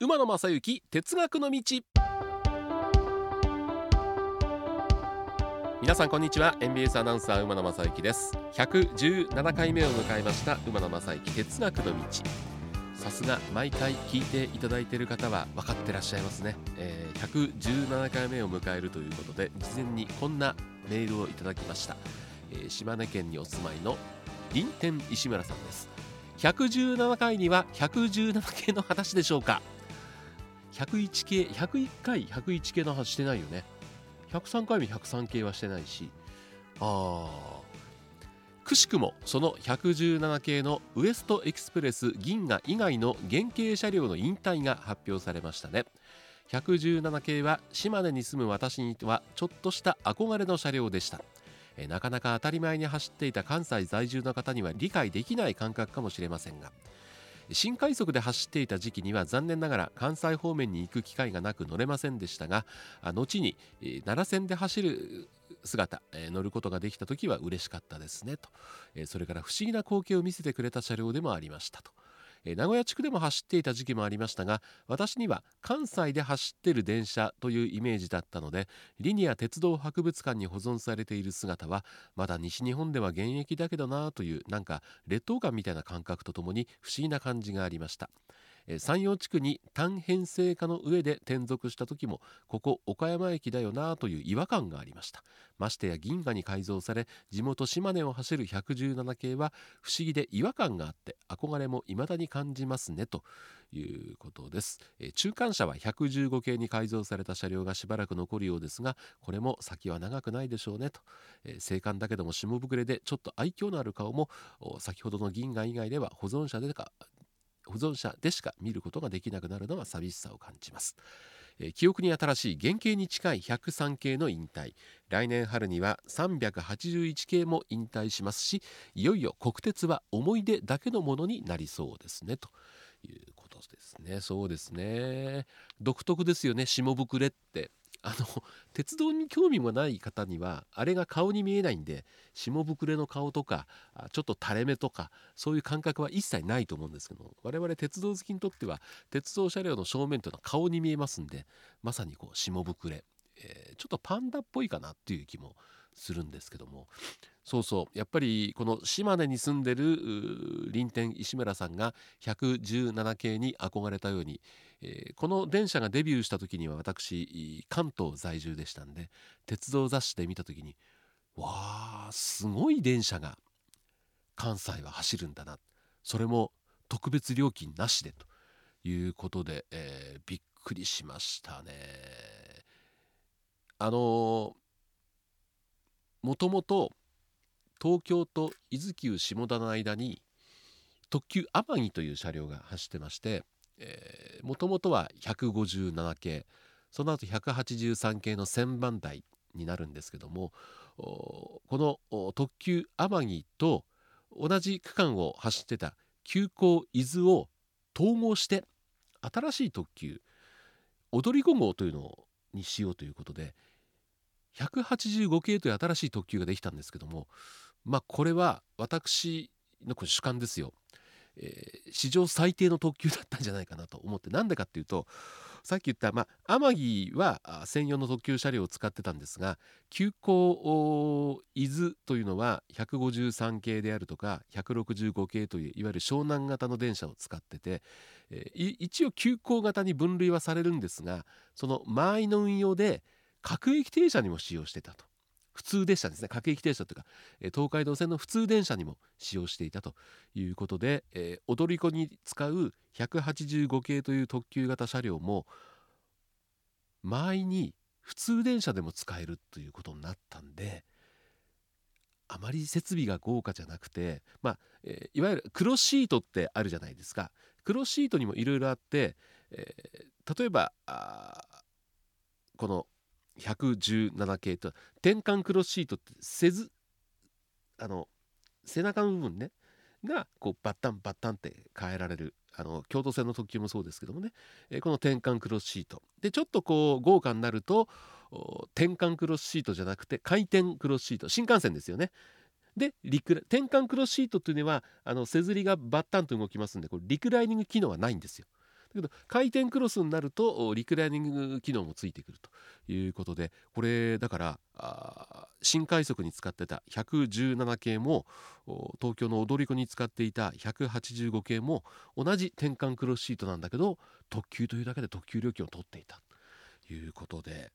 馬野正幸哲学の道。皆さんこんにちは。NBS アナウンサー馬野正幸です。117回目を迎えました。馬野正幸哲学の道。さすが毎回聞いていただいている方は分かってらっしゃいますね、えー、117回目を迎えるということで事前にこんなメールをいただきました、えー、島根県にお住まいの林天石村さんです。117回には117系の話でしょうか。101系101回101系の話してないよね。103回目103系はしてないし。ああくしくもその117系のウエストエクスプレス銀河以外の原型車両の引退が発表されましたね。117系は島根に住む私にはちょっとした憧れの車両でした。なかなか当たり前に走っていた関西在住の方には理解できない感覚かもしれませんが。新快速で走っていた時期には残念ながら関西方面に行く機会がなく乗れませんでしたが後に奈良線で走る姿乗ることができた時は嬉しかったですねと。それから不思議な光景を見せてくれた車両でもありましたと。名古屋地区でも走っていた時期もありましたが私には関西で走ってる電車というイメージだったのでリニア鉄道博物館に保存されている姿はまだ西日本では現役だけどなというなんか劣等感みたいな感覚とともに不思議な感じがありました。山陽地区に単編成化の上で転属した時もここ岡山駅だよなという違和感がありました。ましてや銀河に改造され地元島根を走る117系は不思議で違和感があって憧れも未だに感じますねということです、中間車は115系に改造された車両がしばらく残るようですがこれも先は長くないでしょうねと、えー、青函だけども下膨れでちょっと愛嬌のある顔も先ほどの銀河以外では保存車でか保存者でしか見ることができなくなるのは寂しさを感じます。え記憶に新しい原型に近い103系の引退。来年春には381系も引退しますしいよいよ国鉄は思い出だけのものになりそうですね。ということですね。そうですね。独特ですよね。下膨れって。あの 鉄道に興味もない方にはあれが顔に見えないんで下膨れの顔とかちょっと垂れ目とかそういう感覚は一切ないと思うんですけど我々鉄道好きにとっては鉄道車両の正面というのは顔に見えますんでまさにこう下膨れ、えー、ちょっとパンダっぽいかなっていう気もするんですけどもそうそうやっぱりこの島根に住んでる林天石村さんが117系に憧れたように、えー、この電車がデビューした時には私関東在住でしたんで鉄道雑誌で見た時にわあすごい電車が関西は走るんだなそれも特別料金なしでということで、えー、びっくりしましたね。あのもともと東京と伊豆急下田の間に特急天城という車両が走ってましてもともとは157系その後183系の1000番台になるんですけどもこの特急天城と同じ区間を走ってた急行伊豆を統合して新しい特急踊り子号というのにしようということで185系という新しい特急ができたんですけどもまあこれは私の主観ですよ、えー、史上最低の特急だったんじゃないかなと思って。なんでかっていうとさっき言ったまあ天城は専用の特急車両を使ってたんですが急行伊豆というのは153系であるとか165系といういわゆる湘南型の電車を使ってて、えー、一応急行型に分類はされるんですがその間合いの運用で各駅停車にも使用してたと。普通列車ですね。各駅停車というか、え東海道線の普通電車にも使用していたということで、えー、踊り子に使う185系という特急型車両も前に普通電車でも使えるということになったんであまり設備が豪華じゃなくて、まあえー、いわゆる黒シートってあるじゃないですか。黒シートにもいろいろあって、えー、例えばこの117系と転換クロスシートってせずあの背中の部分ねがこうバッタンバッタンって変えられるあの京都線の特急もそうですけどもね、えこの転換クロスシート。でちょっとこう豪華になると転換クロスシートじゃなくて回転クロスシート新幹線ですよね。でリク転換クロスシートというのはあの背ずりがバッタンと動きますんでこれリクライニング機能はないんですよ。けど回転クロスになるとリクライニング機能もついてくるということでこれだから新快速に使ってた117系も東京の踊り子に使っていた185系も同じ転換クロスシートなんだけど特急というだけで特急料金を取っていたということで。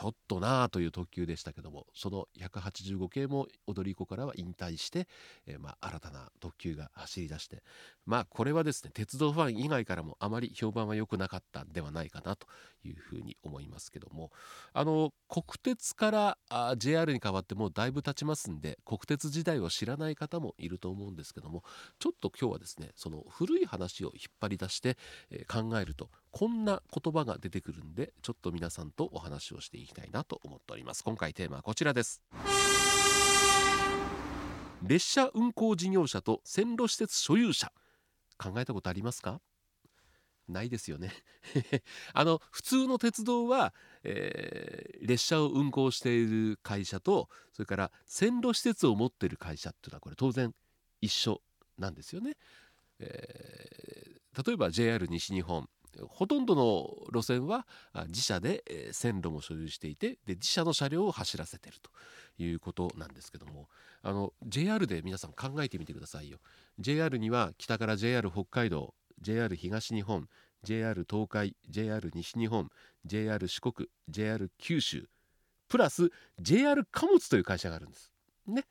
ちょっとなあという特急でしたけどもその185系も踊り子からは引退して、えー、まあ、新たな特急が走り出してまあこれはですね鉄道ファン以外からもあまり評判は良くなかったんではないかなというふうに思いますけどもあの国鉄からあ JR に変わってもうだいぶ経ちますんで国鉄時代を知らない方もいると思うんですけどもちょっと今日はですねその古い話を引っ張り出して、えー、考えるとこんな言葉が出てくるんでちょっと皆さんとお話をしていききたいなと思っております。今回テーマはこちらです。列車運行事業者と線路施設所有者。考えたことありますか？ないですよね。あの普通の鉄道は、えー、列車を運行している会社とそれから線路施設を持っている会社っていうのはこれ当然一緒なんですよね。えー、例えば JR 西日本。ほとんどの路線は自社で線路も所有していてで自社の車両を走らせてるということなんですけどもあの JR で皆さん考えてみてくださいよ JR には北から JR 北海道 JR 東日本 JR 東海 JR 西日本 JR 四国 JR 九州プラス JR 貨物という会社があるんですね。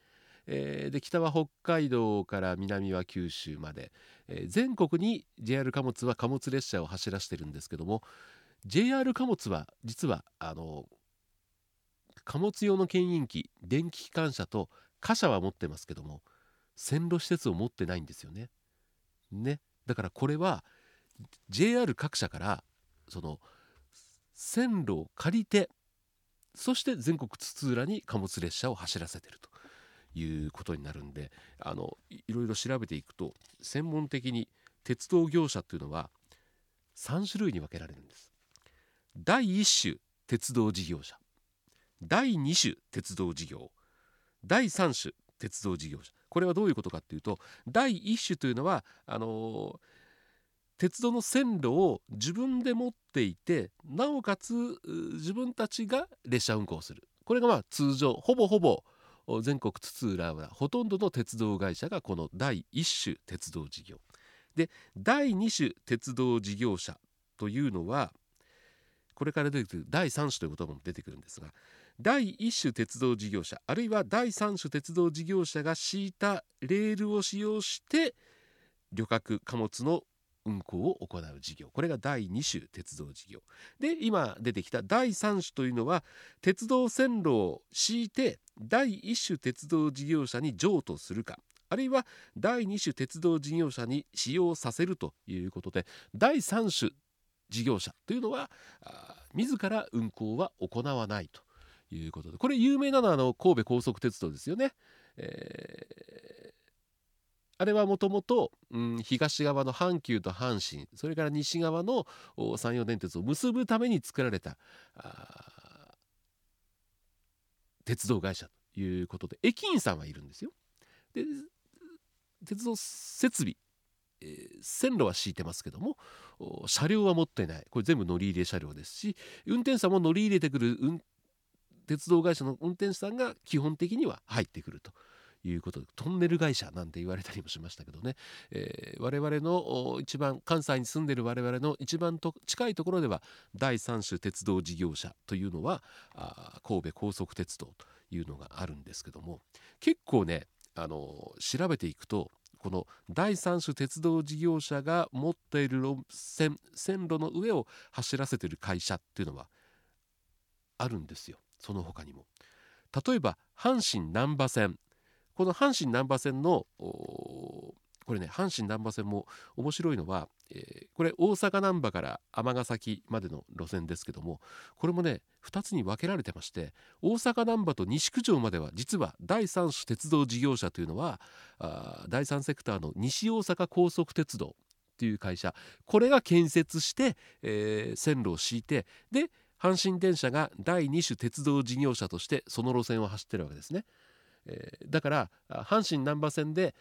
えー、で北は北海道から南は九州まで、えー、全国に JR 貨物は貨物列車を走らせてるんですけども JR 貨物は実はあの貨物用の牽引機電気機関車と貨車は持ってますけども線路施設を持ってないんですよね。ね。だからこれは JR 各社からその線路を借りてそして全国津々浦に貨物列車を走らせてると。いうことになるんであのいろいろ調べていくと専門的に鉄道業者っていうのは3種類に分けられるんです。第1種鉄道事業者。第2種鉄道事業。第3種鉄道事業者。これはどういうことかっていうと第1種というのはあの鉄道の線路を自分で持っていてなおかつ自分たちが列車運行する。これがまあ通常ほぼほぼ全国津々浦々ほとんどの鉄道会社がこの第1種鉄道事業。で第2種鉄道事業者というのはこれから出てくる第3種という言葉も出てくるんですが第1種鉄道事業者あるいは第3種鉄道事業者が敷いたレールを使用して旅客貨物の運行を行う事業。これが第2種鉄道事業。で今出てきた第3種というのは鉄道線路を敷いて第1種鉄道事業者に譲渡するか。あるいは第2種鉄道事業者に使用させるということで第3種事業者というのは自ら運行は行わないということで。これ有名なのはあの神戸高速鉄道ですよね。えーあれはもともと東側の阪急と阪神それから西側の山陽電鉄を結ぶために作られた鉄道会社ということで駅員さんはいるんですよ。で鉄道設備、えー、線路は敷いてますけども車両は持ってないこれ全部乗り入れ車両ですし運転手さんも乗り入れてくる鉄道会社の運転手さんが基本的には入ってくると。いうことでトンネル会社なんて言われたりもしましたけどね、えー、我々の一番関西に住んでる我々の一番と近いところでは第三種鉄道事業者というのはあ神戸高速鉄道というのがあるんですけども結構ねあの調べていくとこの第三種鉄道事業者が持っている路線線路の上を走らせてる会社っていうのはあるんですよ。その他にも。例えば阪神難波線。この阪神難波線のこれね阪神難波線も面白いのは、えー、これ大阪難波から尼崎までの路線ですけどもこれもね2つに分けられてまして大阪難波と西九条までは実は第三種鉄道事業者というのはあ第三セクターの西大阪高速鉄道という会社これが建設して、えー、線路を敷いてで阪神電車が第2種鉄道事業者としてその路線を走ってるわけですね。えー、だから阪神難波線で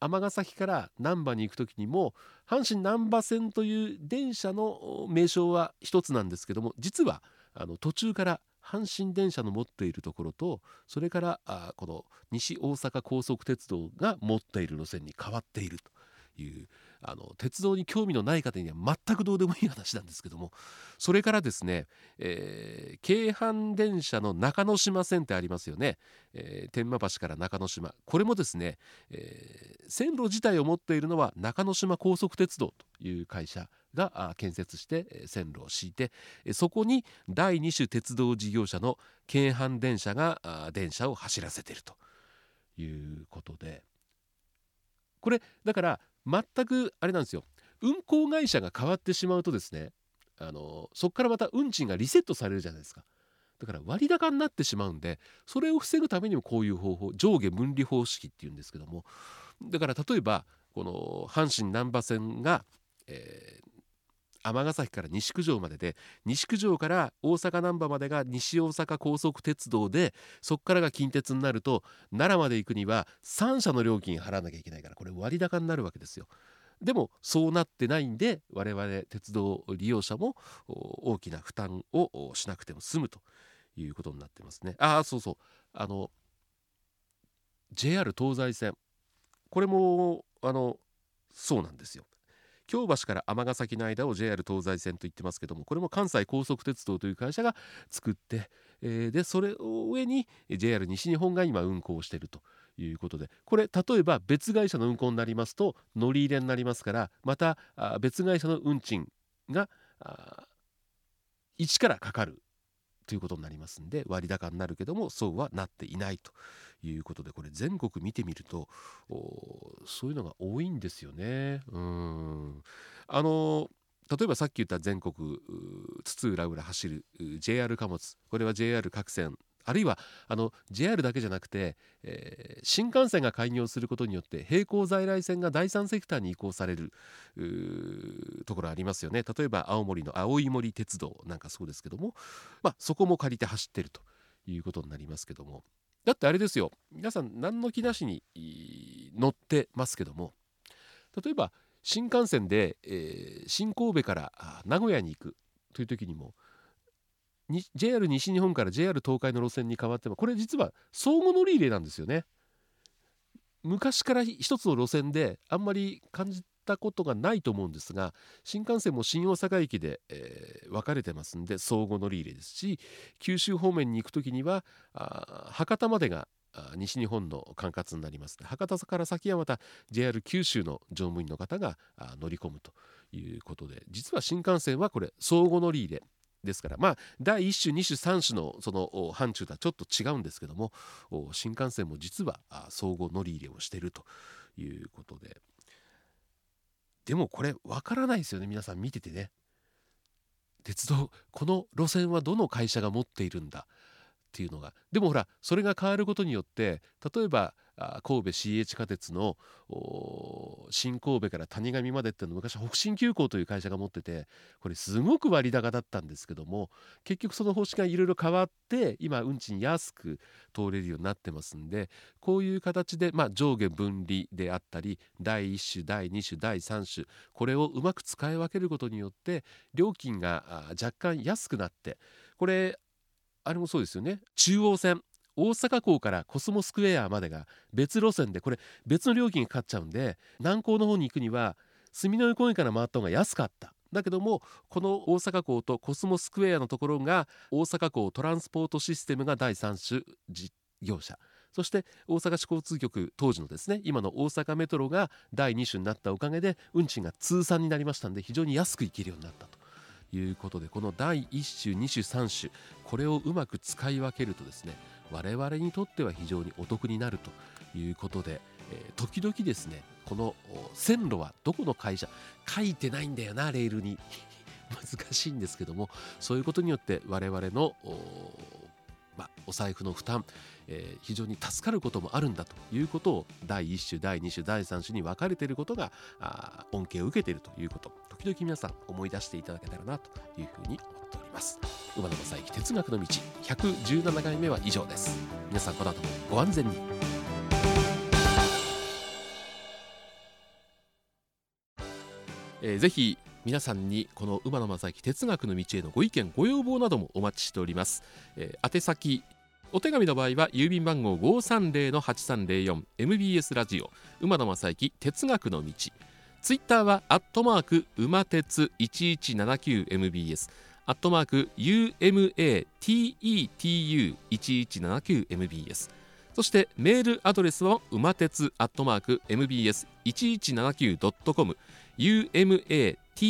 尼崎から難波に行く時にも阪神難波線という電車の名称は一つなんですけども実はあの途中から阪神電車の持っているところとそれからあこの西大阪高速鉄道が持っている路線に変わっていると。いうあの鉄道に興味のない方には全くどうでもいい話なんですけどもそれからですね、えー、京阪電車の中之島線ってありますよね、えー、天満橋から中之島。これもですね、えー、線路自体を持っているのは中之島高速鉄道という会社が建設して線路を敷いてそこに第2種鉄道事業者の京阪電車が電車を走らせているということでこれだから全くあれなんですよ。運行会社が変わってしまうとですねあのそこからまた運賃がリセットされるじゃないですか。だから割高になってしまうんでそれを防ぐためにもこういう方法上下分離方式っていうんですけども。だから例えばこの阪神難波線が、え尼崎から西九条までで西九条から大阪難波までが西大阪高速鉄道でそこからが近鉄になると奈良まで行くには3社の料金払わなきゃいけないからこれ割高になるわけですよ。でもそうなってないんで我々鉄道利用者も大きな負担をしなくても済むということになってますね。ああそうそうあの JR 東西線これもあのそうなんですよ。京橋から尼崎の間を JR 東西線と言ってますけどもこれも関西高速鉄道という会社が作って、えー、でそれを上に JR 西日本が今運行しているということでこれ例えば別会社の運行になりますと乗り入れになりますからまた別会社の運賃が1からかかるということになりますんで割高になるけどもそうはなっていないということでこれ全国見てみるとそういうのが多いんですよね。うんあの例えばさっき言った全国津々浦々走る JR 貨物これは JR 各線あるいはあの JR だけじゃなくて、えー、新幹線が開業することによって並行在来線が第三セクターに移行されるところありますよね。例えば青森の青い森鉄道なんかそうですけども、まあ、そこも借りて走ってるということになりますけども。だってあれですよ。皆さん何の気なしに乗ってますけども例えば新幹線で、えー、新神戸から名古屋に行くという時にも JR 西日本から JR 東海の路線に変わってもこれ実は相互乗り入れなんですよね。昔から一つの路線であんまり感じたことがないと思うんですが新幹線も新大阪駅で、えー、分かれてますんで相互乗り入れですし九州方面に行く時には博多までが西日本の管轄になります博多から先はまた JR 九州の乗務員の方が乗り込むということで実は新幹線はこれ相互乗り入れですからまあ第1種2種3種のその範疇とはちょっと違うんですけども新幹線も実は相互乗り入れをしているということで。でもこれわからないですよね皆さん見ててね。鉄道この路線はどの会社が持っているんだっていうのが。でもほらそれが変わることによって例えば神戸 CA 地下鉄の新神戸から谷上までっていうの昔北進急行という会社が持っててこれすごく割高だったんですけども結局その方針がいろいろ変わって今運賃安く通れるようになってますんでこういう形で、まあ、上下分離であったり第1種第2種第3種これをうまく使い分けることによって料金が若干安くなってこれあれもそうですよね。中央線。大阪港からコスモスクエアまでが別路線でこれ別の料金がかかっちゃうんで南港の方に行くには住之江公園から回った方が安かった。だけどもこの大阪港とコスモスクエアのところが大阪港トランスポートシステムが第3種事業者。そして大阪市交通局当時のですね今の大阪メトロが第2種になったおかげで運賃が通算になりましたんで非常に安く行けるようになったと。いうことでこの第1種2種3種これをうまく使い分けるとですね我々にとっては非常にお得になるということで、えー、時々ですねこの線路はどこの会社書いてないんだよなレールに。難しいんですけどもそういうことによって我々のまあ、お財布の負担、えー、非常に助かることもあるんだということを第1種第2種第3種に分かれていることがあ恩恵を受けているということ時々皆さん思い出していただけたらなというふうに思っております。馬野正幸哲学の道117回目は以上です。皆さんこの後もご安全に。えー、ぜひ皆さんにこの馬野正幸哲学の道へのご意見ご要望などもお待ちしております、えー、宛先お手紙の場合は郵便番号 530-8304MBS ラジオ馬野正幸哲学の道。ツイッターはアットマーク馬鉄 1179MBS アットマーク UMATETU1179MBS そしてメールアドレスは馬鉄アットマーク MBS1179.com umatetu ア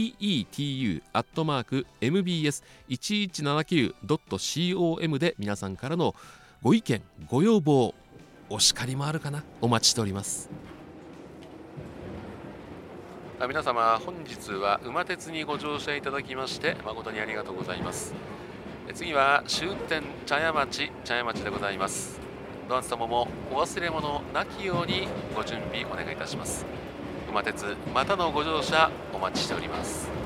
ットマーク mbs1179.com で皆さんからのご意見ご要望お叱りもあるかな？お待ちしております。皆様本日は馬鉄にご乗車いただきまして誠にありがとうございます。次は終点茶屋町茶屋町でございます。ドアン様もお忘れ物なきようにご準備お願いいたします。馬鉄またのご乗車お待ちしております。